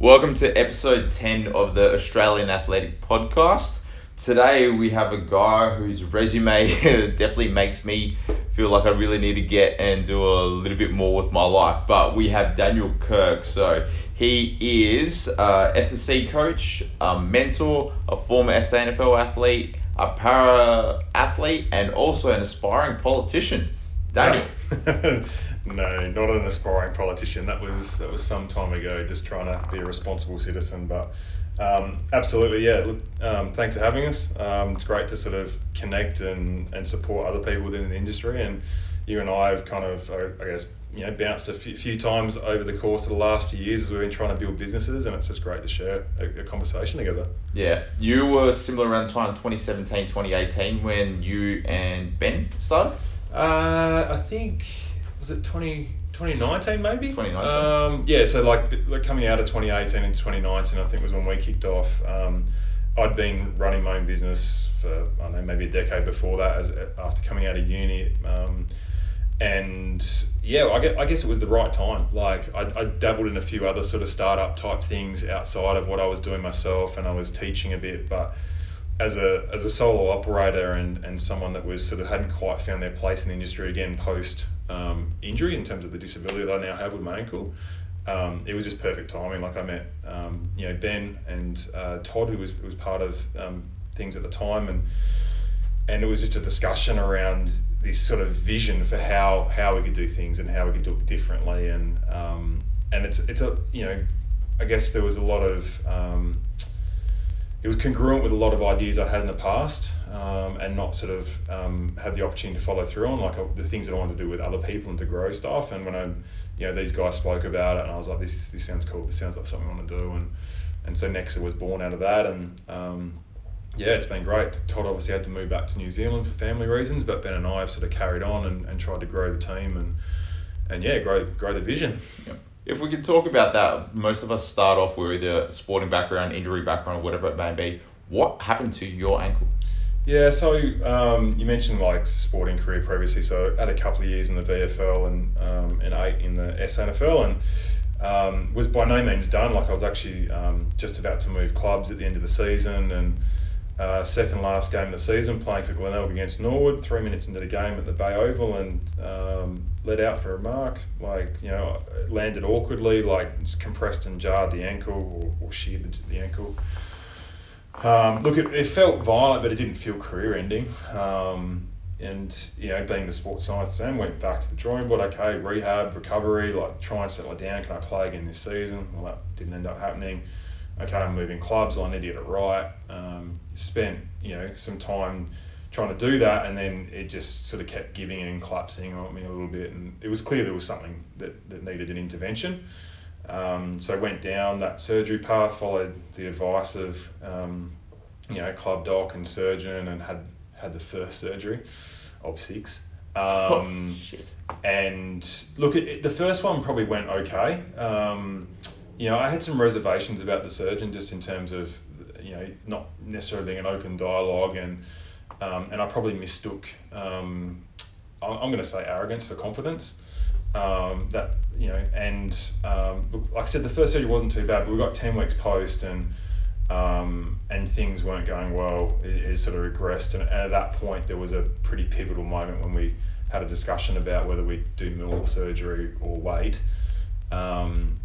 Welcome to episode 10 of the Australian Athletic Podcast. Today we have a guy whose resume definitely makes me feel like I really need to get and do a little bit more with my life. But we have Daniel Kirk. So he is a SSC coach, a mentor, a former SANFL athlete, a para athlete, and also an aspiring politician. Daniel. no, not an aspiring politician. That was that was some time ago. Just trying to be a responsible citizen, but um, absolutely, yeah. Look, um, thanks for having us. Um, it's great to sort of connect and, and support other people within the industry. And you and I have kind of, I guess, you know, bounced a few, few times over the course of the last few years as we've been trying to build businesses, and it's just great to share a, a conversation together. Yeah, you were similar around the time 2017, 2018 when you and Ben started. Uh, I think was it 20, 2019 maybe? 2019 um, yeah so like, like coming out of 2018 and 2019 i think was when we kicked off. Um, i'd been running my own business for i don't know maybe a decade before that as after coming out of uni. Um, and yeah I guess, I guess it was the right time. Like I, I dabbled in a few other sort of startup type things outside of what i was doing myself and i was teaching a bit but as a as a solo operator and, and someone that was sort of hadn't quite found their place in the industry again post um, injury in terms of the disability that I now have with my ankle, um, it was just perfect timing. Like I met um, you know Ben and uh, Todd who was who was part of um, things at the time and and it was just a discussion around this sort of vision for how how we could do things and how we could do it differently and um, and it's it's a you know I guess there was a lot of um, it was congruent with a lot of ideas I had in the past um, and not sort of um, had the opportunity to follow through on like uh, the things that I wanted to do with other people and to grow stuff. And when I, you know, these guys spoke about it and I was like, this, this sounds cool. This sounds like something I want to do. And, and so Nexa was born out of that. And um, yeah, it's been great. Todd obviously had to move back to New Zealand for family reasons, but Ben and I have sort of carried on and, and tried to grow the team and, and yeah, grow, grow the vision. Yep if we could talk about that, most of us start off with either sporting background, injury background, whatever it may be. What happened to your ankle? Yeah, so um, you mentioned like sporting career previously. So I had a couple of years in the VFL and um, and eight in the SANFL, and um, was by no means done. Like I was actually um, just about to move clubs at the end of the season, and uh, second last game of the season, playing for Glenelg against Norwood. Three minutes into the game at the Bay Oval, and um, let out for a mark. Like you know, landed awkwardly, like compressed and jarred the ankle or, or sheared the ankle. Um, look, it, it, felt violent, but it didn't feel career ending. Um, and you know, being the sports science then went back to the drawing board. Okay, rehab, recovery, like try and settle it down. Can I play again this season? Well, that didn't end up happening okay, I'm moving clubs, well, I need to get it right. Um, spent, you know, some time trying to do that, and then it just sort of kept giving and collapsing on me a little bit, and it was clear there was something that, that needed an intervention. Um, so I went down that surgery path, followed the advice of, um, you know, club doc and surgeon, and had had the first surgery of six. Um, oh, and look, it, it, the first one probably went okay. Um, you know, I had some reservations about the surgeon just in terms of, you know, not necessarily being an open dialogue and um, and I probably mistook, um, I'm, going to say arrogance for confidence. Um, that you know, and um, like I said, the first surgery wasn't too bad, but we got ten weeks post, and um, and things weren't going well. It, it sort of regressed, and, and, at that point, there was a pretty pivotal moment when we had a discussion about whether we do more surgery or wait. Um,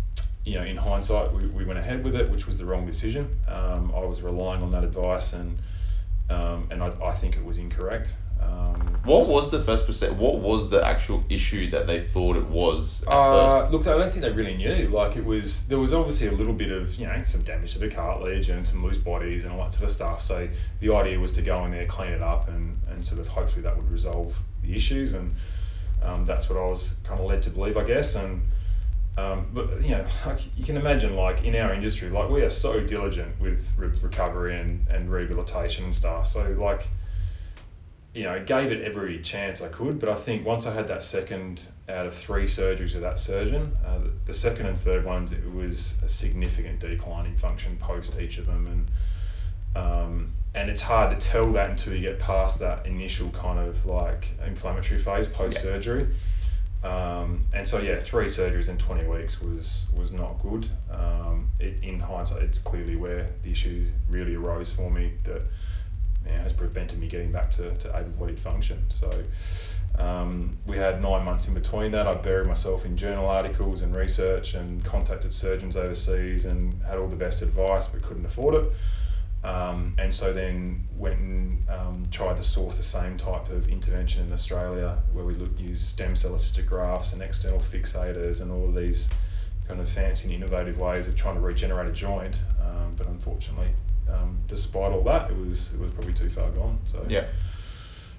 you know, in hindsight, we, we went ahead with it, which was the wrong decision. Um, I was relying on that advice, and um, and I, I think it was incorrect. Um, what was the first percent? What was the actual issue that they thought it was? Uh, look, I don't think they really knew. Like it was, there was obviously a little bit of you know some damage to the cartilage and some loose bodies and all that sort of stuff. So the idea was to go in there, clean it up, and and sort of hopefully that would resolve the issues. And um, that's what I was kind of led to believe, I guess. And um, but you know, like you can imagine, like in our industry, like we are so diligent with re- recovery and, and rehabilitation and stuff. So like, you know, I gave it every chance I could. But I think once I had that second out of three surgeries with that surgeon, uh, the, the second and third ones, it was a significant decline in function post each of them, and um, and it's hard to tell that until you get past that initial kind of like inflammatory phase post surgery. Yeah Um, and so yeah, three surgeries in twenty weeks was was not good. Um, it, in hindsight, it's clearly where the issue really arose for me that you know, has prevented me getting back to, to able-bodied function. So um, we had nine months in between that. I buried myself in journal articles and research and contacted surgeons overseas and had all the best advice but couldn't afford it. Um, and so then went and um, tried to source the same type of intervention in Australia where we look, use stem cell assisted grafts and external fixators and all of these kind of fancy and innovative ways of trying to regenerate a joint. Um, but unfortunately, um, despite all that, it was it was probably too far gone. So Yeah.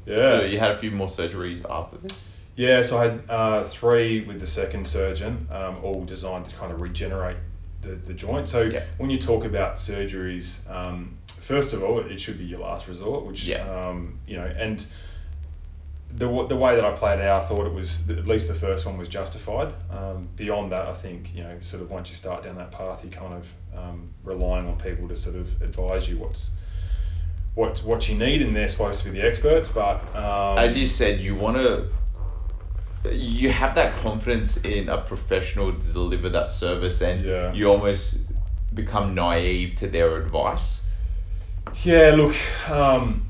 yeah. So you had a few more surgeries after this. Yeah, so I had uh, three with the second surgeon, um, all designed to kind of regenerate the, the joint. So Yeah. when you talk about surgeries, um, first of all, it should be your last resort, which, Yeah. um, you know, and the, the way that I played out, I thought it was, at least the first one was justified. Um, beyond that, I think, you know, sort of once you start down that path, you kind of um, relying on people to sort of advise you what's, what, what you need, and they're supposed to be the experts, but... Um, As you said, you want to. You have that confidence in a professional to deliver that service, and Yeah. you almost become naive to their advice. Yeah, look, um,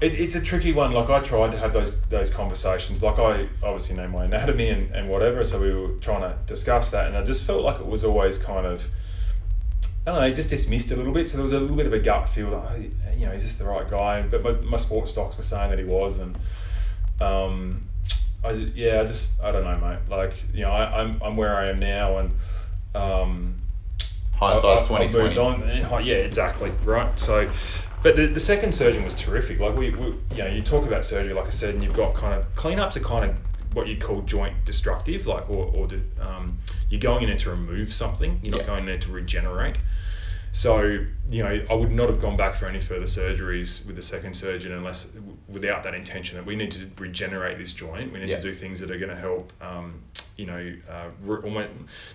it, it's a tricky one. Like I tried to have those those conversations. Like I obviously know my anatomy and, and whatever, so we were trying to discuss that, and I just felt like it was always kind of. I don't know, just dismissed a little bit. So there was a little bit of a gut feel like, oh, you know, is this the right guy? But my, my sports docs were saying that he was, and um, I yeah, I just I don't know, mate. Like you know, I, I'm I'm where I am now, and um, Hindsight's I- I- I've moved on. Yeah, exactly. Right. So, but the, the second surgeon was terrific. Like we, we, you know, you talk about surgery, like I said, and you've got kind of cleanups are kind of what you call joint destructive, like or or um, you're going in there to remove something. You're not Yeah. going in there to regenerate. So you know, I would not have gone back for any further surgeries with the second surgeon unless without that intention that we need to regenerate this joint. We need Yeah. to do things that are going to help. Um, you know, uh, re- almost,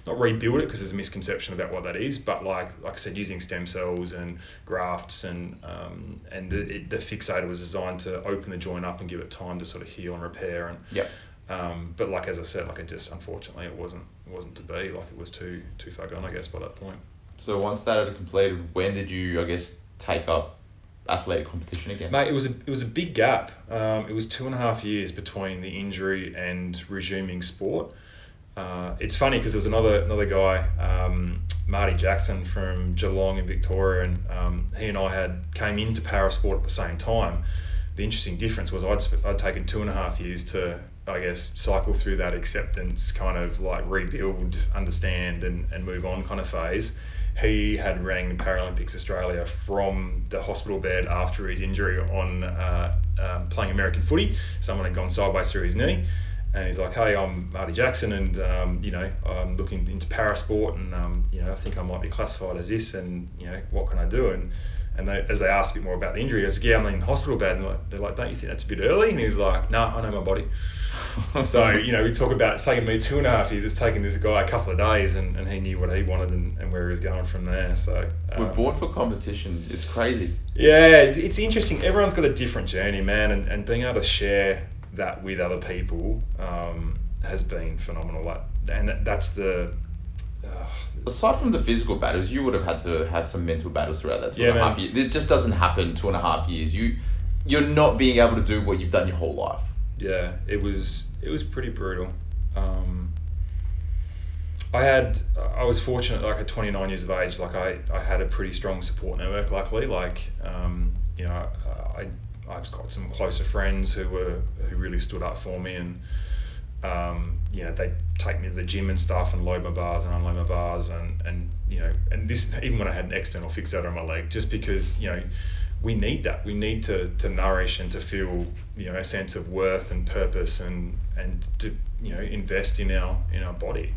not rebuild it because there's a misconception about what that is, but like like I said, using stem cells and grafts and um, and the, it, the fixator was designed to open the joint up and give it time to sort of heal and repair and Yep. um, but like as I said, like it just unfortunately it wasn't it wasn't to be like it was too too far gone I guess by that point. So once that had completed, when did you, I guess, take up athletic competition again? Mate, it was a it was a big gap. Um, it was two and a half years between the injury and resuming sport. Uh, it's funny because there was another another guy, um, Marty Jackson from Geelong in Victoria, and um, he and I had came into parasport at the same time. The interesting difference was I'd I'd taken two and a half years to I guess cycle through that acceptance, kind of like rebuild, understand, and, and move on kind of phase. He had rang Paralympics Australia from the hospital bed after his injury on uh, um, playing American footy. Someone had gone sideways through his knee, and he's like, "Hey, I'm Marty Jackson, and um, you know, I'm looking into parasport, and um, you know, I think I might be classified as this, and you know, what can I do?" And and they, as they asked a bit more about the injury, I was like, "Yeah, I'm in the hospital bed." And they're like, they're like, "Don't you think that's a bit early?" And he's like, "No, I know my body." so you know, we talk about it's taken me two and a half years. It's taken this guy a couple of days, and, and he knew what he wanted and, and where he was going from there. So We're um, born for competition. It's crazy. yeah, it's, it's interesting. Everyone's got a different journey, man, and, and being able to share that with other people um, has been phenomenal. Like, and that, that's the. Uh, Aside from the physical battles, you would have had to have some mental battles throughout that two Yeah, and a half years. It just doesn't happen two and a half years. You, you're not being able to do what you've done your whole life. yeah, it was it was pretty brutal. Um, I had I was fortunate like at 29 years of age like I, I had a pretty strong support network luckily like um, you know I I've got some closer friends who were who really stood up for me and um, you know they take me to the gym and stuff and load my bars and unload my bars and and you know and this even when I had an external fixator on my leg just because you know we need that we need to to nourish and to feel you know a sense of worth and purpose and and to you know invest in our in our body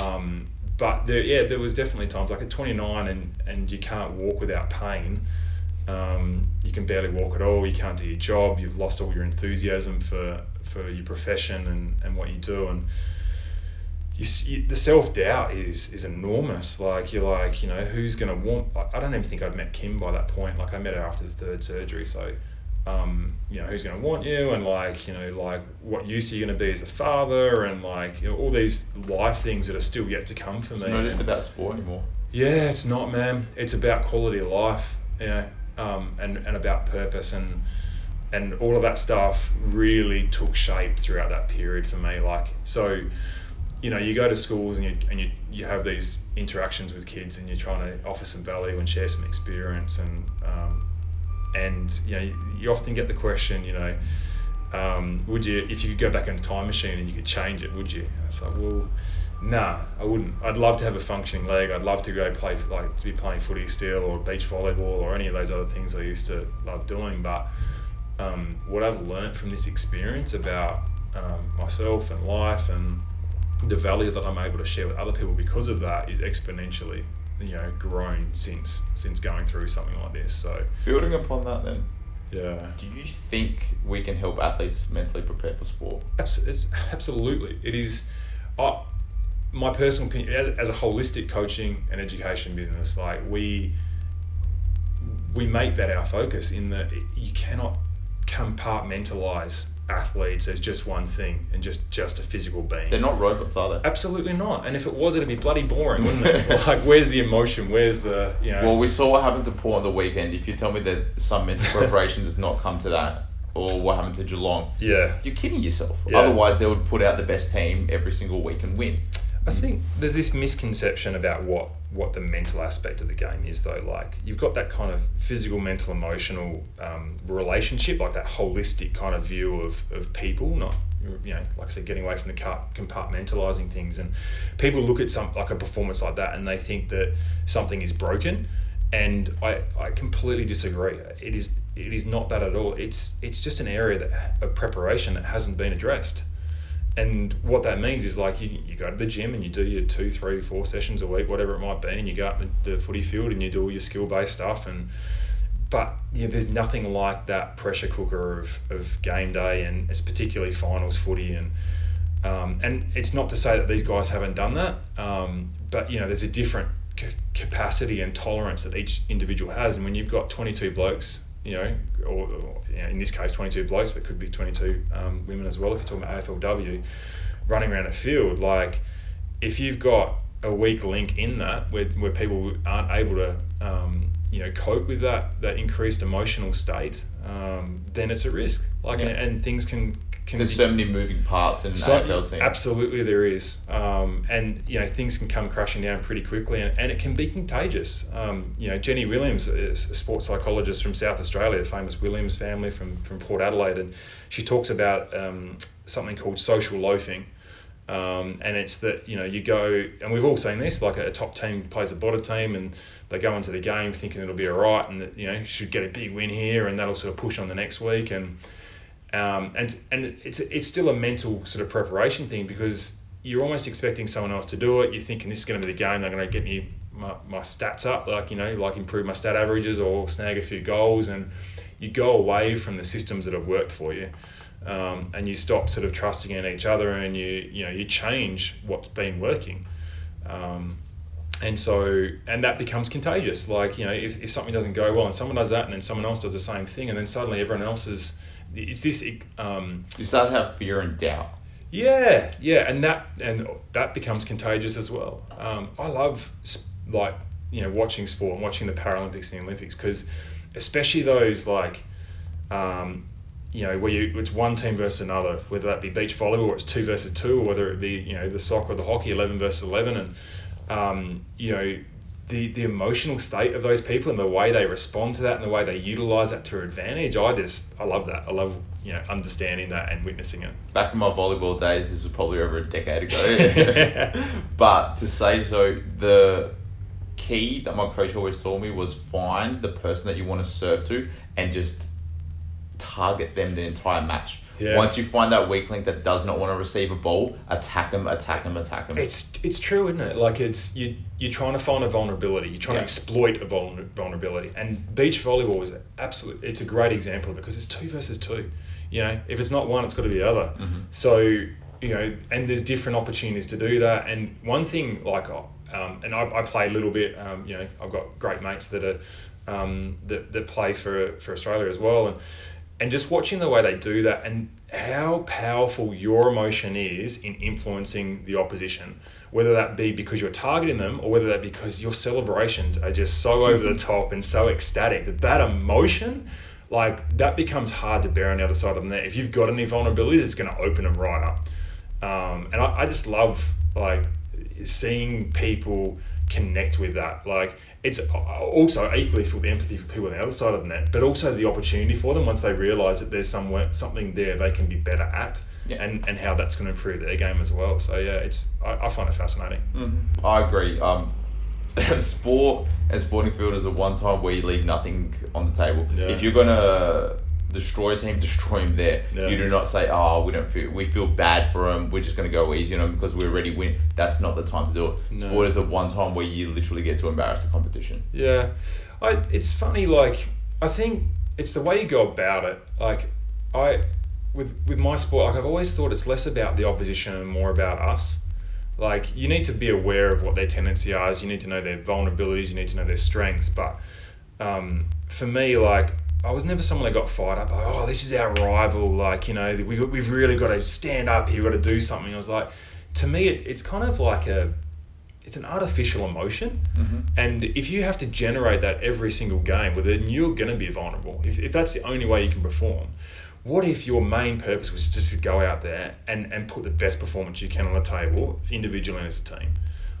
um, but there, yeah, there was definitely times like at 29 and, and you can't walk without pain. Um, you can barely walk at all. You can't do your job. You've lost all your enthusiasm for, for your profession and, and what you do. And you, you, the self doubt is is enormous. Like you're like, you know, who's gonna want? I I don't even think I'd met Kim by that point. Like I met her after the third surgery, so um, you know who's going to want you and like you know like what use are you going to be as a father and like you know, all these life things that are still yet to come for me. It's me not just about sport anymore. yeah it's not man it's about quality of life you know um, and, and about purpose and and all of that stuff really took shape throughout that period for me like so you know you go to schools and you, and you, you have these interactions with kids and you're trying to offer some value and share some experience and um, and you know you, you often get the question you know um, would you if you could go back in a time machine and you could change it would you? And it's like well nah I wouldn't. I'd love to have a functioning leg. I'd love to go play like to be playing footy still or beach volleyball or any of those other things I used to love doing but um, what I've learned from this experience about um, myself and life and the value that I'm able to share with other people because of that is exponentially you know grown since since going through something like this. So Building upon that, then, yeah. Do you think we can help athletes mentally prepare for sport? Abs- absolutely. It is uh, my personal opinion as, as a holistic coaching and education business like we we make that our focus in that you cannot compartmentalize athletes as just one thing and just just a physical being They're not robots, are they? Absolutely not. And if it was, it'd be bloody boring, wouldn't it? like, where's the emotion? Where's the you know? Well, we saw what happened to Port on the weekend. If you tell me that some mental preparation does not come to that, or what happened to Geelong, yeah, you're kidding yourself. Yeah. Otherwise, they would put out the best team every single week and win. I think there's this misconception about what what the mental aspect of the game is, though. Like you've got that kind of physical, mental, emotional um, relationship, like that holistic kind of view of of people, not you know, like I said, getting away from the compartmentalizing things. And people look at some like a performance like that, and they think that something is broken. And I, I completely disagree. It is it is not that at all. It's it's just an area that of preparation that hasn't been addressed and what that means is like you, you go to the gym and you do your two three four sessions a week whatever it might be and you go out in the footy field and you do all your skill based stuff and but yeah, there's nothing like that pressure cooker of, of game day and it's particularly finals footy and um, and it's not to say that these guys haven't done that um, but you know there's a different c- capacity and tolerance that each individual has and when you've got 22 blokes you know or, or you know, in this case 22 blokes but could be 22 um, women as well if you're talking about AFLW running around a field like if you've got a weak link in that where, where people aren't able to um, you know cope with that that increased emotional state um, then it's a risk like Yeah. and, and things can can There's so many moving parts in an so, AFL team. Absolutely, there is, um, and you know things can come crashing down pretty quickly, and, and it can be contagious. Um, you know, Jenny Williams, is a sports psychologist from South Australia, the famous Williams family from from Port Adelaide, and she talks about um, something called social loafing. Um, and it's that you know you go and we've all seen this like a top team plays a bottom team and they go into the game thinking it'll be all right and that you know should get a big win here and that'll sort of push on the next week and um, and and it's it's still a mental sort of preparation thing because you're almost expecting someone else to do it. You're thinking this is going to be the game. They're going to get me my, my stats up, like you know, like improve my stat averages or snag a few goals, and you go away from the systems that have worked for you, um, and you stop sort of trusting in each other, and you you know you change what's been working. Um, and so and that becomes contagious like you know if, if something doesn't go well and someone does that and then someone else does the same thing and then suddenly everyone else is it's this um, you start to have fear and doubt. yeah yeah and that and that becomes contagious as well um, i love like you know watching sport and watching the paralympics and the olympics because especially those like um, you know where you it's one team versus another whether that be beach volleyball or it's two versus two or whether it be you know the soccer or the hockey 11 versus 11 and um, you know the, the emotional state of those people and the way they respond to that and the way they utilize that to their advantage i just i love that i love you know understanding that and witnessing it Back in my volleyball days, this was probably over a decade ago. but to say so, the key that my coach always told me was find the person that you want to serve to and just target them the entire match. Yeah. Once you find that weak link that does not want to receive a ball, attack them, attack them, attack them. It's it's true, isn't it? Like it's you you're trying to find a vulnerability. You're trying Yeah. to exploit a vulner- vulnerability. And beach volleyball is absolute. It's a great example of it because it's two versus two. You know, if it's not one, it's got to be the other. So you know, and there's different opportunities to do that. And one thing, like, um, and I, I play a little bit. Um, you know, I've got great mates that are um, that, that play for for Australia as well, and and just watching the way they do that and how powerful your emotion is in influencing the opposition, whether that be because you're targeting them or whether that be because your celebrations are just so over the top and so ecstatic that that emotion, like that becomes hard to bear on the other side of the net. If you've got any vulnerabilities, it's going to open them right up. Um, and I, I just love like seeing people connect with that. Like it's also equally feel the empathy for people on the other side of the net, but also the opportunity for them once they realise that there's somewhere something there they can be better at, yeah. and and how that's going to improve their game as well. So yeah, it's I, I find it fascinating. Mm-hmm. I agree. Um, sport and sporting field is the one time where you leave nothing on the table. Yeah. If you're gonna destroy a team, destroy him there. Yeah. You do not say, "Oh, we don't feel we feel bad for him. We're just going to go easy on him because we already win." That's not the time to do it. No. Sport is the one time where you literally get to embarrass the competition. Yeah, I. It's funny. Like I think it's the way you go about it. Like I, with with my sport, like I've always thought it's less about the opposition and more about us. Like you need to be aware of what their tendency is. You need to know their vulnerabilities. You need to know their strengths. But um, for me, like I was never someone that got fired up. Like, oh, this is our rival. Like, you know, we, we've really got to stand up here. We've got to do something. I was like, to me, it, it's kind of like a, it's an artificial emotion. Mm-hmm. And if you have to generate that every single game, well, then you're going to be vulnerable. If, if that's the only way you can perform, what if your main purpose was just to go out there and, and put the best performance you can on the table, individually and as a team?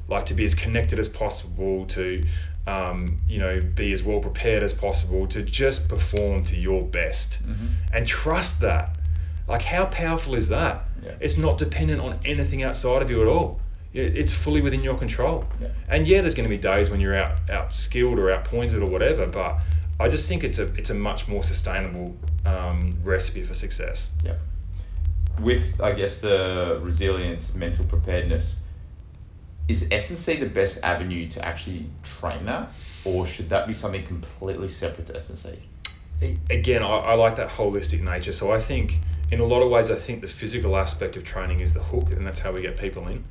Like to be as connected as possible, to um, you know, be as well prepared as possible to just perform to your best mm-hmm. and trust that. Like, how powerful is that? Yeah. It's not dependent on anything outside of you at all. It's fully within your control. Yeah. And yeah, there's going to be days when you're out out skilled or out pointed or whatever, but I just think it's a it's a much more sustainable um, recipe for success. Yeah. With I guess the resilience, mental preparedness, is S&C the best avenue to actually train that, or should that be something completely separate to S&C? Again, I, I like that holistic nature. So I think, in a lot of ways, I think the physical aspect of training is the hook, and that's how we get people in.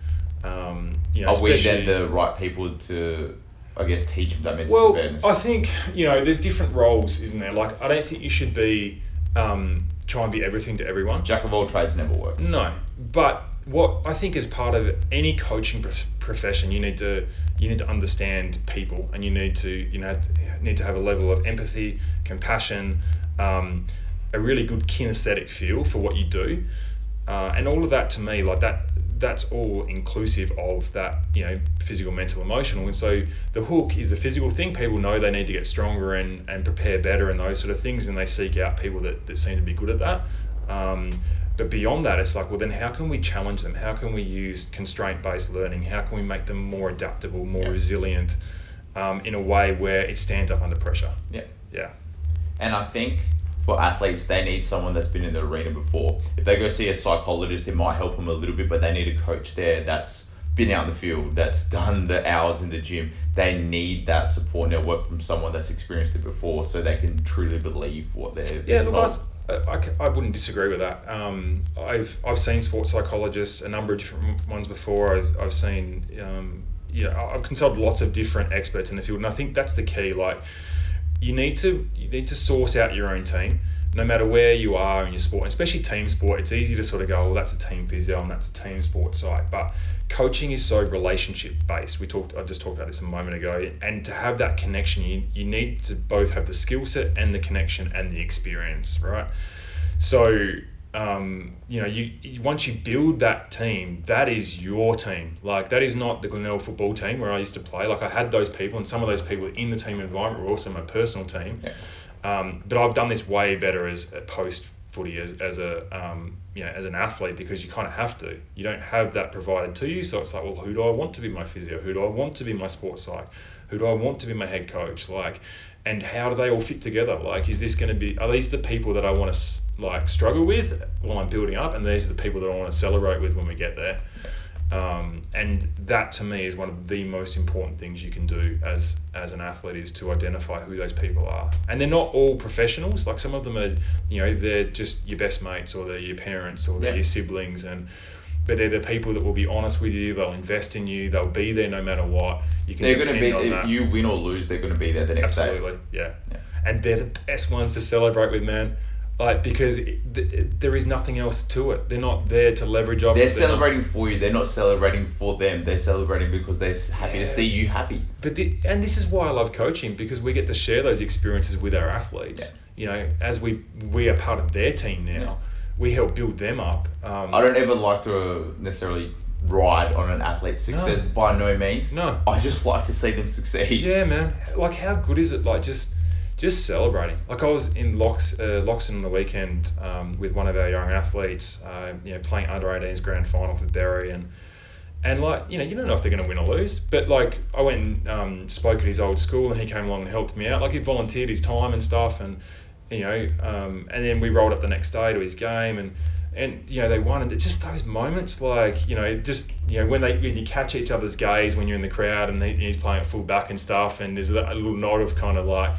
Um, you know, Are we then the right people to I guess teach them that mental well? I think you know there's different roles, isn't there? Like I don't think you should be um, try and be everything to everyone. Jack of all trades never works. No, but what I think is part of any coaching profession, you need to you need to understand people, and you need to you know need to have a level of empathy, compassion, um, a really good kinesthetic feel for what you do, uh, and all of that to me like that that's all inclusive of that you know physical mental emotional. And so the hook is the physical thing. People know they need to get stronger and, and prepare better and those sort of things. And they seek out people that, that seem to be good at that. Um, but beyond that, it's like, well, then how can we challenge them? How can we use constraint based learning? How can we make them more adaptable, more yeah. resilient um, in a way where it stands up under pressure? Yeah. Yeah. And I think for athletes, they need someone that's been in the arena before. If they go see a psychologist, it might help them a little bit, but they need a coach there that's been out in the field, that's done the hours in the gym. They need that support network from someone that's experienced it before so they can truly believe what they're, yeah, they're told. I, I wouldn't disagree with that. Um, I've I've seen sports psychologists, a number of different ones before. I've, I've seen, um, you know, I've consulted lots of different experts in the field, and I think that's the key. Like, you need to you need to source out your own team no matter where you are in your sport, especially team sport, it's easy to sort of go, well, that's a team physio and that's a team sports psych. But coaching is so relationship based. We talked, I just talked about this a moment ago. And to have that connection, you, you need to both have the skill set and the connection and the experience, right? So, um, you know, you, you once you build that team, that is your team. Like that is not the Glenelg football team where I used to play. Like I had those people, and some of those people in the team environment were also my personal team. Yeah um, but I've done this way better as a post footy as, as a um, you know as an athlete because you kind of have to. You don't have that provided to you, so it's like, well, who do I want to be my physio? Who do I want to be my sports psych? Who do I want to be my head coach? Like, and how do they all fit together? Like, is this going to be? Are these the people that I want to like struggle with while I'm building up, and these are the people that I want to celebrate with when we get there? Um, and that to me is one of the most important things you can do as as an athlete is to identify who those people are. And they're not all professionals. Like some of them are, you know, they're just your best mates or they're your parents or they're yeah. your siblings and but they're the people that will be honest with you. They'll invest in you. They'll be there no matter what. You can. They're going to be. If you win or lose, they're going to be there the next Absolutely, day. Absolutely, yeah. yeah. And they're the best ones to celebrate with, man. Like because it, th- there is nothing else to it. They're not there to leverage off. They're not- celebrating for you. They're not celebrating for them. They're celebrating because they're happy to see you happy. But the, and this is why I love coaching because we get to share those experiences with our athletes. You know, as we we are part of their team now, Yeah. we help build them up. Um, I don't ever like to necessarily ride on an athlete's success No. by no means. no, I just like to see them succeed. yeah, man. Like, how good is it? Like, just just celebrating. Like, I was in Lox, uh, Loxton on the weekend um, with one of our young athletes. Uh, you know, playing under 18s grand final for Berri and. And like you know, you don't know if they're going to win or lose. But like, I went and um, spoke at his old school, and he came along and helped me out. Like he volunteered his time and stuff, and you know, um, and then we rolled up the next day to his game, and and you know they won, and just those moments, like you know, just you know when they when you catch each other's gaze when you're in the crowd, and he, he's playing at full back and stuff, and there's a little nod of kind of like.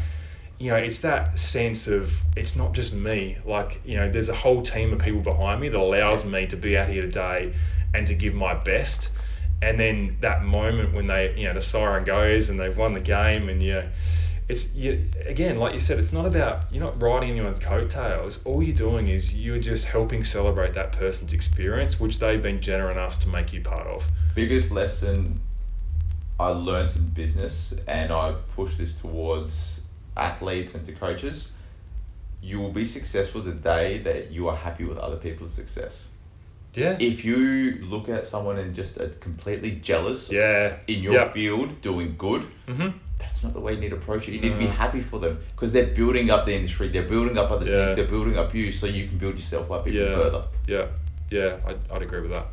You know, it's that sense of it's not just me. Like, you know, there's a whole team of people behind me that allows me to be out here today and to give my best. And then that moment when they, you know, the siren goes and they've won the game, and you it's you again, like you said, it's not about you're not riding anyone's coattails. All you're doing is you're just helping celebrate that person's experience, which they've been generous enough to make you part of. Biggest lesson I learned in business, and I push this towards athletes and to coaches. You will be successful the day that you are happy with other people's success. Yeah. If you look at someone and just are completely jealous Yeah. in your Yeah. field doing good, Mm-hmm. that's not the way you need to approach it. You need to be happy for them because they're building up the industry, they're building up other Yeah. teams, they're building up you, so you can build yourself up even Yeah. further. Yeah. Yeah. I'd, I'd agree with that.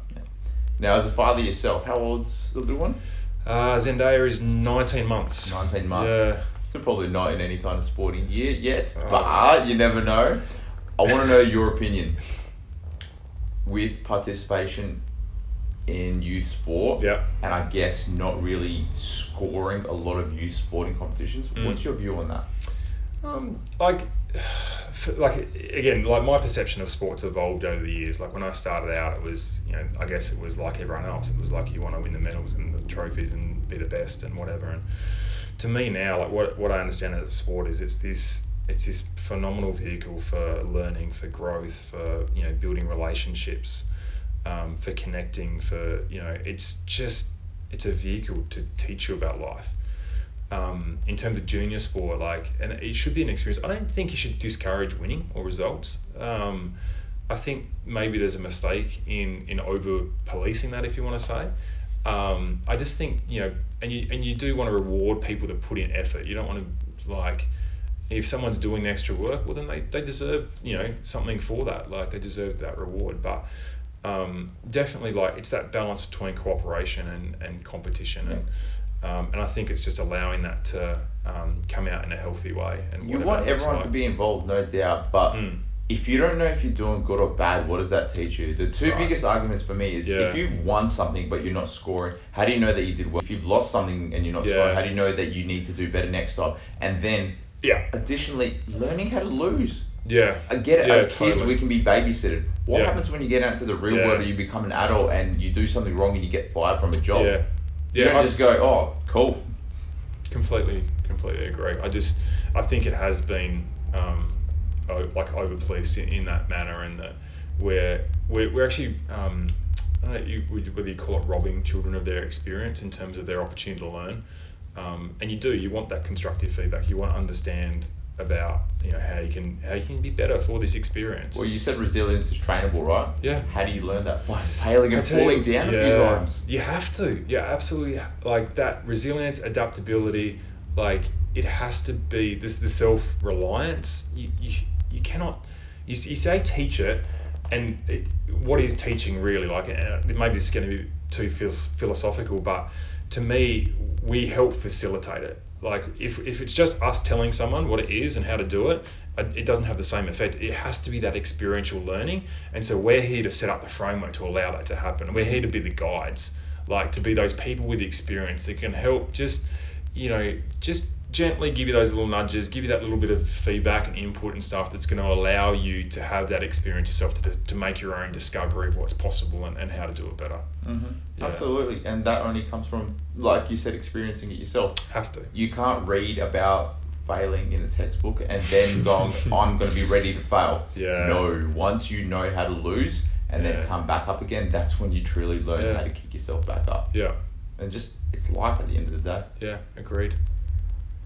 Now, as a father yourself, how old's the little one? Uh, Zendaya is 19 months. 19 months. Yeah. Still probably not in any kind of sporting year yet, Oh. but you never know. I want to know your opinion with participation in youth sport. Yeah. And I guess not really scoring a lot of youth sporting competitions. Mm. What's your view on that? Um, like, like again, like my perception of sports evolved over the years. Like when I started out, it was you know I guess it was like everyone else. It was like you want to win the medals and the trophies and be the best and whatever. And to me now, like what what I understand as a sport is it's this it's this phenomenal vehicle for learning, for growth, for you know building relationships, um, for connecting, for you know it's just it's a vehicle to teach you about life um, in terms of junior sport, like, and it should be an experience. I don't think you should discourage winning or results. Um, I think maybe there's a mistake in in over policing that, if you want to say. Um, I just think you know, and you and you do want to reward people that put in effort. You don't want to like. If someone's doing the extra work, well, then they, they deserve you know something for that. Like they deserve that reward. But um, definitely, like it's that balance between cooperation and, and competition, and um, and I think it's just allowing that to um, come out in a healthy way. And You want everyone like. to be involved, no doubt, but Mm. If you don't know if you're doing good or bad, what does that teach you? The two Right. biggest arguments for me is Yeah. if you've won something but you're not scoring, how do you know that you did well? If you've lost something and you're not Yeah. scoring, how do you know that you need to do better next time? And then, Yeah, additionally, learning how to lose. yeah, I get it. Yeah, As kids, we can be babysitted. What happens when you get out into the real world and you become an adult and you do something wrong and you get fired from a job? yeah, You don't I just go, oh, cool. completely, completely agree. I just, I think it has been um, like over policed in, in that manner, and that we're we're, we're actually. Um, I don't know whether you call it robbing children of their experience in terms of their opportunity to learn, um, and you do. You want that constructive feedback. You want to understand about you know how you can how you can be better for this experience. Well, you said resilience is trainable, right? Yeah. How do you learn that? By failing and tell you, falling down a few times. You have to. Yeah, absolutely. Like that resilience, adaptability, like it has to be this the self reliance. You, you you cannot. You, you say teach it, and it, what is teaching really? Like uh, maybe this is going to be too phil- philosophical, but to me, we help facilitate it. Like if, if it's just us telling someone what it is and how to do it, uh, it doesn't have the same effect. It has to be that experiential learning, and so we're here to set up the framework to allow that to happen. We're here to be the guides, like to be those people with experience that can help just, you know, just gently give you those little nudges, give you that little bit of feedback and input and stuff that's going to allow you to have that experience yourself to, to make your own discovery of what's possible and, and how to do it better. Mm-hmm. Yeah. Absolutely, and that only comes from, like you said, experiencing it yourself. Have to. You can't read about failing in a textbook and then going, I'm going to be ready to fail. Yeah. No, once you know how to lose and Yeah. then come back up again, that's when you truly learn Yeah. how to kick yourself back up. Yeah, And just, it's life at the end of the day. yeah, agreed.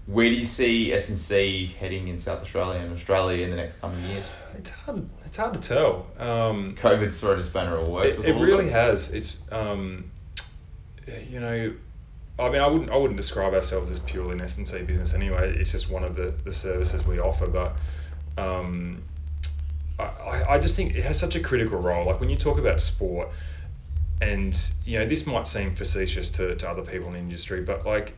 Where do you see S&C heading in South Australia and Australia in the next coming years? It's hard. It's hard to tell. Um, COVID's thrown a spanner works. it, it really has. It's um, you know, I mean, I wouldn't I wouldn't describe ourselves as purely an S and C business anyway. It's just one of the, the services we offer, but um, I, I I just think it has such a critical role. Like when you talk about sport, and you know, this might seem facetious to, to other people in the industry, but like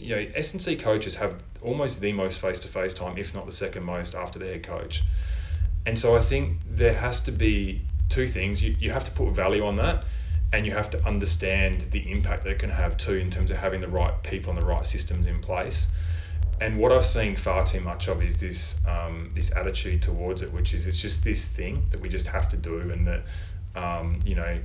you know, S and C coaches have almost the most face to face time, if not the second most, after the head coach. And so I think there has to be two things. You, you have to put value on that and you have to understand the impact that it can have too in terms of having the right people and the right systems in place. And what I've seen far too much of is this um, this attitude towards it, which is it's just this thing that we just have to do, and that um, you know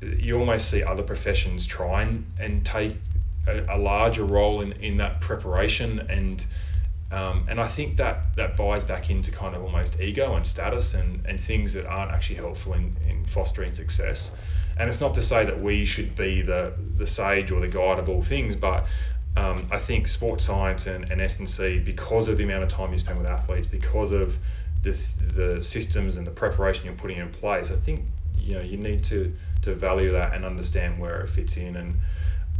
you almost see other professions try and, and take a, a larger role in, in that preparation and um, and I think that that buys back into kind of almost ego and status and, and things that aren't actually helpful in, in fostering success. And it's not to say that we should be the, the sage or the guide of all things, but um, I think sports science and, and S&C, because of the amount of time you spend with athletes, because of the, the systems and the preparation you're putting in place, I think you know you need to, to value that and understand where it fits in. And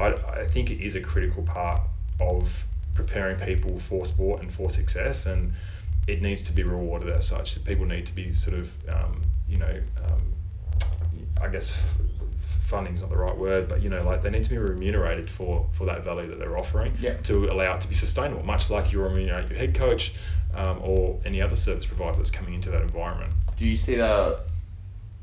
I, I think it is a critical part of preparing people for sport and for success and it needs to be rewarded as such people need to be sort of um, you know um, I guess f- funding's not the right word but you know like they need to be remunerated for for that value that they're offering Yeah. to allow it to be sustainable much like you remunerate your head coach um, or any other service provider that's coming into that environment Do you see that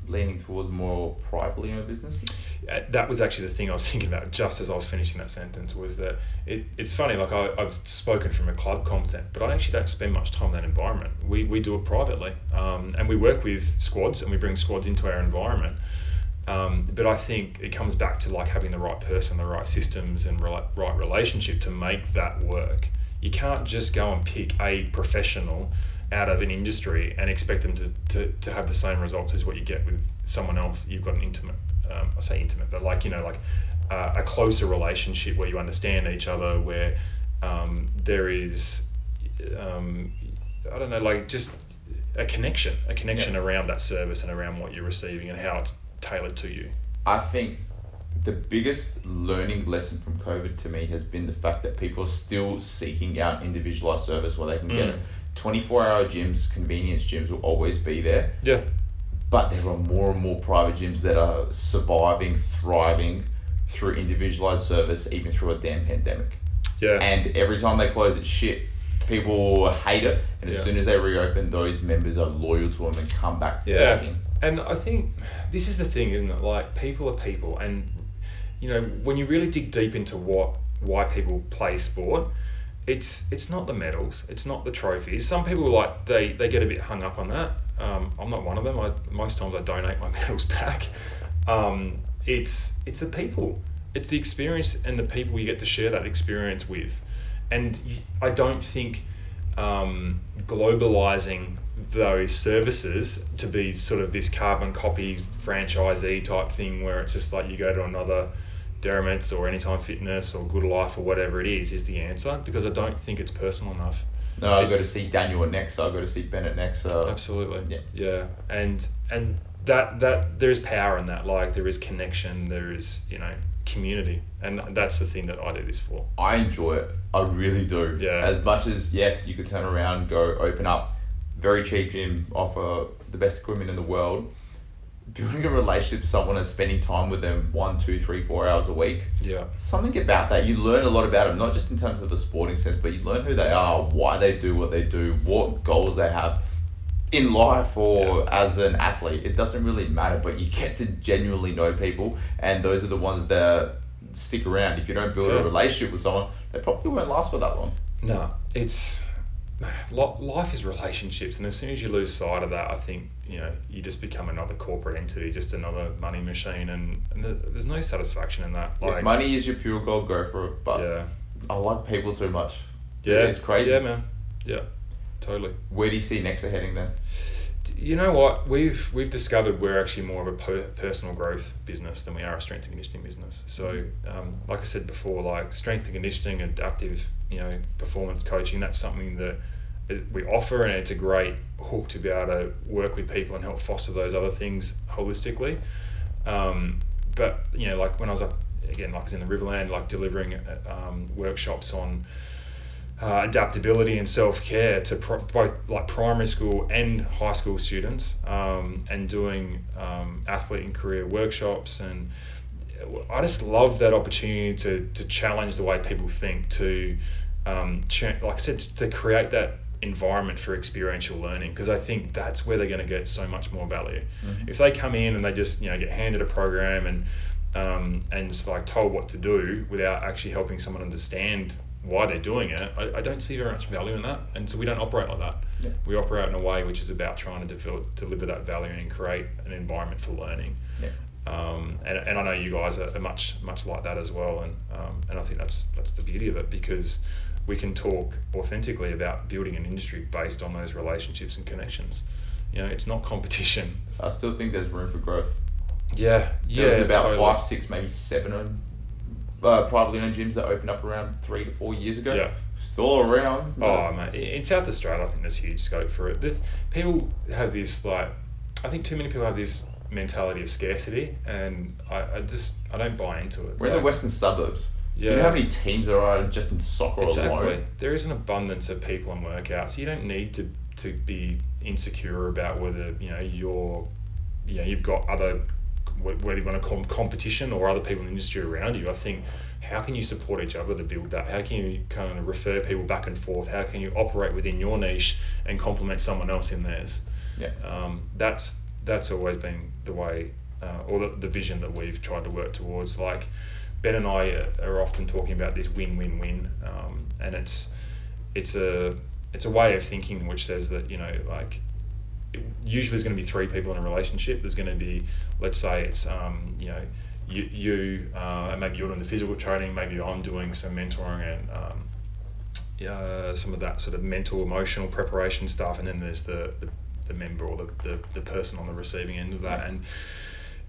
leaning towards more privately owned businesses? Uh, that was actually the thing I was thinking about just as I was finishing that sentence was that it, it's funny like I, I've spoken from a club concept but I actually don't spend much time in that environment. We, we do it privately um, and we work with squads and we bring squads into our environment. Um, but I think it comes back to like having the right person the right systems and rela- right relationship to make that work. You can't just go and pick a professional out of an industry and expect them to, to, to have the same results as what you get with someone else you've got an intimate um, I say intimate, but like you know, like uh, a closer relationship where you understand each other, where um, there is, um, I don't know, like just a connection, a connection around that service and around what you're receiving and how it's tailored to you. I think the biggest learning lesson from COVID to me has been the fact that people are still seeking out individualized service where they can get Mm. it. 24 hour gyms, convenience gyms will always be there, Yeah, but there are more and more private gyms that are surviving, thriving through individualized service, even through a damn pandemic. yeah, And every time they close it, shit, people hate it. And as Yeah. soon as they reopen, those members are loyal to them and come back. Yeah. And I think this is the thing, isn't it? Like people are people, and you know when you really dig deep into what why people play sport, it's it's not the medals, it's not the trophies. Some people like they they get a bit hung up on that. Um, I'm not one of them. I most times I donate my medals back. Um, it's it's the people, it's the experience and the people you get to share that experience with, and I don't think um, globalizing those services to be sort of this carbon copy franchisee type thing where it's just like you go to another Derrimuts or Anytime Fitness or Good Life or whatever it is is the answer because I don't think it's personal enough. No, I'll go to see Daniel next. I'll go to see Bennett next. So Absolutely. Yeah. Yeah. And and that that there is power in that. Like there is connection. There is you know community, and that's the thing that I do this for. I enjoy it. I really do. Yeah. As much as yeah, you could turn around, go open up, very cheap gym, offer the best equipment in the world. Building a relationship with someone and spending time with them one, two, three, four hours a week. Yeah. Something about that. You learn a lot about them, not just in terms of a sporting sense, but you learn who they are, why they do what they do, what goals they have in life or as an athlete. It doesn't really matter, but you get to genuinely know people, and those are the ones that stick around. If you don't build Yeah. a relationship with someone, they probably won't last for that long. No, it's life is relationships, and as soon as you lose sight of that, I think you know you just become another corporate entity, just another money machine, and, and there's no satisfaction in that. If money is your pure goal, go for it. But yeah, I like people too much. yeah, it's crazy. Yeah, man, Yeah, totally. Where do you see Nexa heading then? You know what? We've we've discovered we're actually more of a per- personal growth business than we are a strength and conditioning business. So, um, like I said before, like strength and conditioning, adaptive, you know, performance coaching. That's something that we offer, and it's a great hook to be able to work with people and help foster those other things holistically. Um, but you know, like when I was up again, like I was in the Riverland, like delivering um, workshops on uh, adaptability and self care to pro- both like primary school and high school students, um, and doing um, athlete and career workshops. And I just love that opportunity to to challenge the way people think. To um, like I said, to create that environment for experiential learning because I think that's where they're going to get so much more value. Mhm. If they come in and they just you know get handed a program and um, and just like told what to do without actually helping someone understand why they're doing it, I, I don't see very much value in that. And so we don't operate like that. Yeah. We operate in a way which is about trying to develop, deliver that value and create an environment for learning. Yeah. Um, and, and I know you guys are, are much much like that as well, and um, and I think that's that's the beauty of it because we can talk authentically about building an industry based on those relationships and connections. You know, it's not competition. I still think there's room for growth. Yeah, yeah. There's about totally. five, six, maybe seven owned, uh, privately owned gyms that opened up around three to four years ago. Yeah. Still around. Oh man, in South Australia, I think there's huge scope for it. People have this like, I think too many people have this mentality of scarcity, and I, I just I don't buy into it. We're in the western suburbs. Yeah. You know how many teams there are just in soccer Exactly. alone? There is an abundance of people and workouts. You don't need to to be insecure about whether you know you're, you know, you've got other, wh- whether you want to call them competition or other people in the industry around you. I think how can you support each other to build that? How can you kind of refer people back and forth? How can you operate within your niche and complement someone else in theirs? Yeah. Um, that's that's always been the way uh, or the, the vision that we've tried to work towards. Like Ben and I are- often talking about this win-win-win, um, and it's it's a it's a way of thinking which says that you know like usually there's going to be three people in a relationship. There's going to be let's say it's um, you know you, you uh, maybe you're doing the physical training, maybe I'm doing some mentoring and um, uh, some of that sort of mental emotional preparation stuff, and then there's the the, the member or the, the, the person on the receiving end of that. And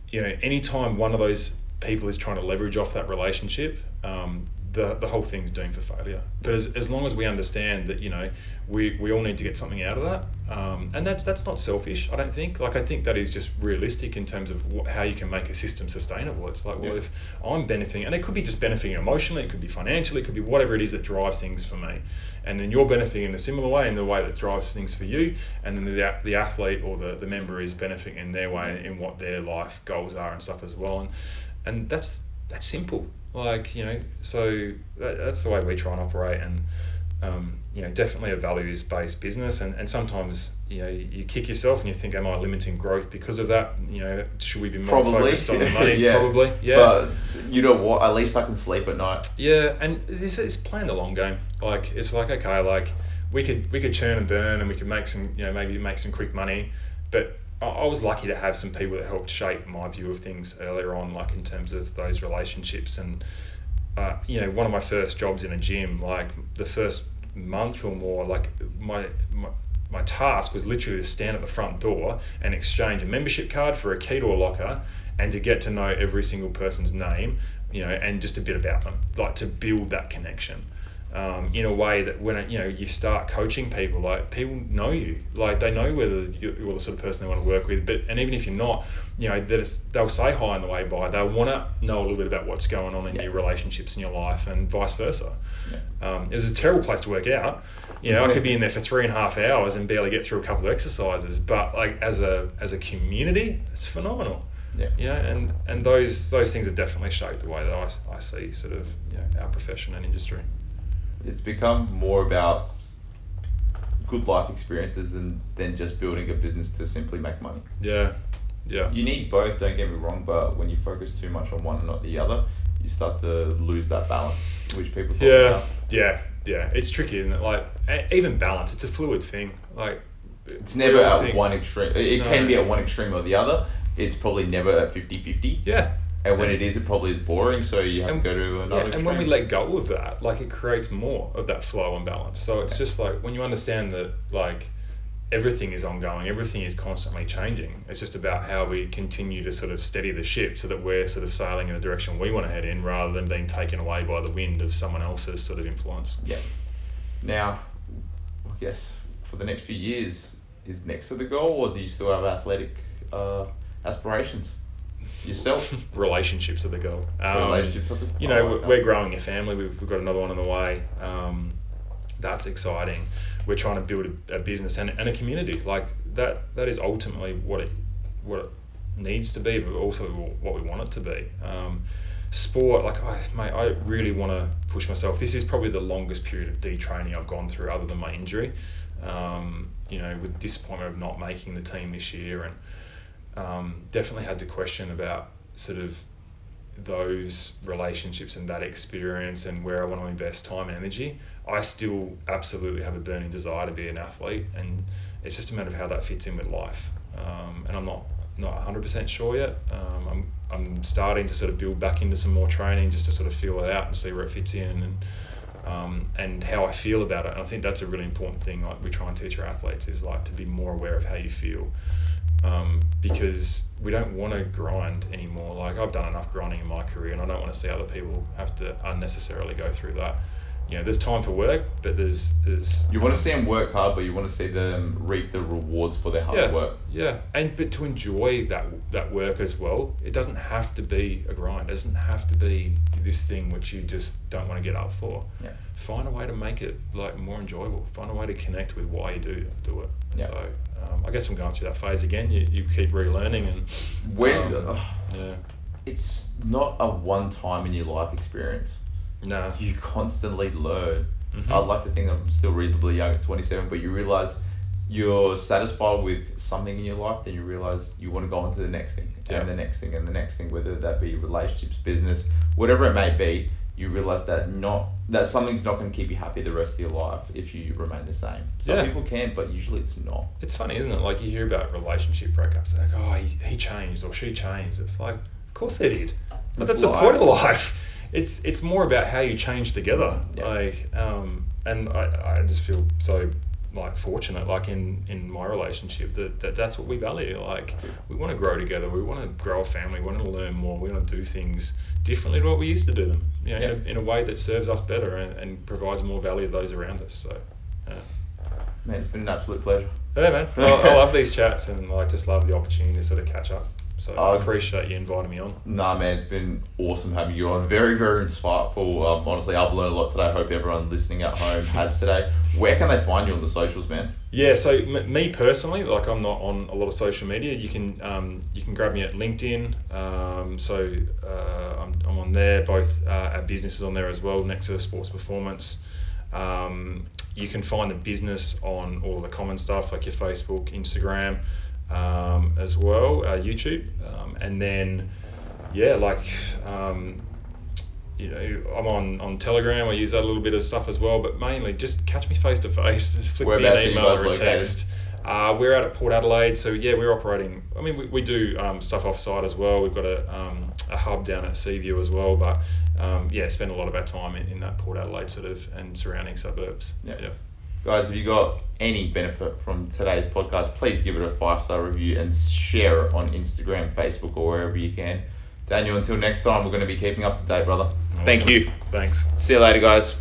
you know, anytime one of those people is trying to leverage off that relationship, um, the, the whole thing's doomed for failure. But as, as long as we understand that, you know, we, we all need to get something out of that, um, and that's that's not selfish, I don't think. Like, I think that is just realistic in terms of wh- how you can make a system sustainable. It's like, well, Yeah. if I'm benefiting, and it could be just benefiting emotionally, it could be financially, it could be whatever it is that drives things for me. And then you're benefiting in a similar way, in the way that drives things for you, and then the, the athlete or the, the member is benefiting in their way in what their life goals are and stuff as well. And, and that's that's simple. Like, you know, so that, that's the way we try and operate. And, um, you know, definitely a values based business. And, and sometimes, you know, you kick yourself and you think, am I limiting growth because of that? You know, should we be more Probably. focused on the money? Yeah. Probably. Yeah. But you know what? At least I can sleep at night. Yeah, and this is playing the long game. Like it's like okay, like we could we could churn and burn, and we could make some you know maybe make some quick money, but I, was lucky to have some people that helped shape my view of things earlier on, like in terms of those relationships and uh, you know one of my first jobs in a gym, like the first month or more, like my my. My task was literally to stand at the front door and exchange a membership card for a key to a locker and to get to know every single person's name, you know, and just a bit about them, like to build that connection. Um, in a way that when it, you know you start coaching people, like people know you, like they know whether you're the sort of person they want to work with. But and even if you're not, you know, they'll say hi on the way by. They want to know a little bit about what's going on in Yeah. your relationships in your life, and vice versa. Yeah. Um, it was a terrible place to work out. You know, I could be in there for three and a half hours and barely get through a couple of exercises. But like as a as a community, it's phenomenal. Yeah. You know, and and those those things have definitely shaped the way that I, I see sort of you know, our profession and industry. It's become more about good life experiences than, than just building a business to simply make money. Yeah, yeah, You need both, don't get me wrong, but when you focus too much on one and not the other, you start to lose that balance, which people talk yeah, about. yeah, yeah. It's tricky, isn't it? Like even balance, it's a fluid thing. Like It's never at think- one extreme. It, No. can be at one extreme or the other. It's probably never at 50 50. Yeah, And when it is, it probably is boring, so you have And- to go to another. Yeah, and when we let go of that, like it creates more of that flow and balance. So it's just like when you understand that like everything is ongoing, everything is constantly changing. It's just about how we continue to sort of steady the ship so that we're sort of sailing in the direction we want to head in rather than being taken away by the wind of someone else's sort of influence. Yeah. Now, I guess for the next few years, is next to the goal, or do you still have athletic uh, aspirations yourself? Relationships are the goal. Um, Relationships are the- you know, like we're, we're growing a family. We've, we've got another one on the way. Um, that's exciting. We're trying to build a, a business and, and a community. Like that. That is ultimately what it what it needs to be, but also what we want it to be. Um, sport, like I, mate, I really want to push myself. This is probably the longest period of detraining I've gone through, other than my injury. Um, you know, with disappointment of not making the team this year, and um, definitely had to question about sort of those relationships and that experience and where I want to invest time and energy. I still absolutely have a burning desire to be an athlete, and it's just a matter of how that fits in with life. Um, and I'm not not hundred percent sure yet. Um, I'm I'm starting to sort of build back into some more training just to sort of feel it out and see where it fits in and. Um, and how I feel about it, and I think that's a really important thing. Like we try and teach our athletes is like to be more aware of how you feel, um, because we don't want to grind anymore. Like I've done enough grinding in my career, and I don't want to see other people have to unnecessarily go through that. You know, there's time for work, but there's there's You want to see them work hard, but you want to see them reap the rewards for their hard yeah, work. yeah, and but to enjoy that that work as well, it doesn't have to be a grind. It doesn't have to be this thing which you just don't want to get up for. Yeah. Find a way to make it like more enjoyable. Find a way to connect with why you do do it. Yeah. So um, I guess I'm going through that phase again. You, you keep relearning and When um, yeah, it's not a one time in your life experience. No, You constantly learn. Mhm. I'd like to think I'm still reasonably young at 27, but you realize you're satisfied with something in your life, then you realize you want to go on to the next thing, Yeah. and the next thing, and the next thing, whether that be relationships, business, whatever it may be. You realize that not that something's not going to keep you happy the rest of your life if you remain the same. Some Yeah. people can, but usually it's not. it's funny, isn't it? Like you hear about relationship breakups, like oh he, he changed or she changed. It's like of course they did, but It's that's the point of life. It's it's more about how you change together. Yeah. Like um, and I, I just feel so like fortunate like in in my relationship that, that that's what we value like we want to grow together we want to grow a family we want to learn more we want to do things differently to what we used to do them you know, Yeah. in, a, in a way that serves us better and, and provides more value to those around us so yeah Man, it's been an absolute pleasure. yeah, man. I, I love these chats and I just love the opportunity to sort of catch up. So I Uh, appreciate you inviting me on. Nah, man, it's been awesome having you on. Very, very insightful. Um, honestly, I've learned a lot today. I hope everyone listening at home has today. Where can they find you on the socials, man? Yeah, so m- me personally, like I'm not on a lot of social media. You can um, you can grab me at LinkedIn. Um, so uh, I'm, I'm on there. Both uh, our business is on there as well, next to Sports Performance. Um, you can find the business on all the common stuff like your Facebook, Instagram, um, as well, uh, YouTube, um, and then yeah, like um, you know, I'm on, on Telegram. I use that a little bit of stuff as well, but mainly just catch me face to face. Just flick me Whereabouts are an you email or a text. Uh, we're out at Port Adelaide, so yeah, we're operating. I mean, we, we do um, stuff offsite as well. We've got a, um, a hub down at Seaview as well, but um, yeah, spend a lot of our time in, in that Port Adelaide sort of and surrounding suburbs. Yeah. yeah. Guys, if you got any benefit from today's podcast, please give it a five star review and share it on Instagram, Facebook, or wherever you can. Daniel, until next time, we're going to be keeping up to date, brother. Thank you. Thanks. See you later, guys.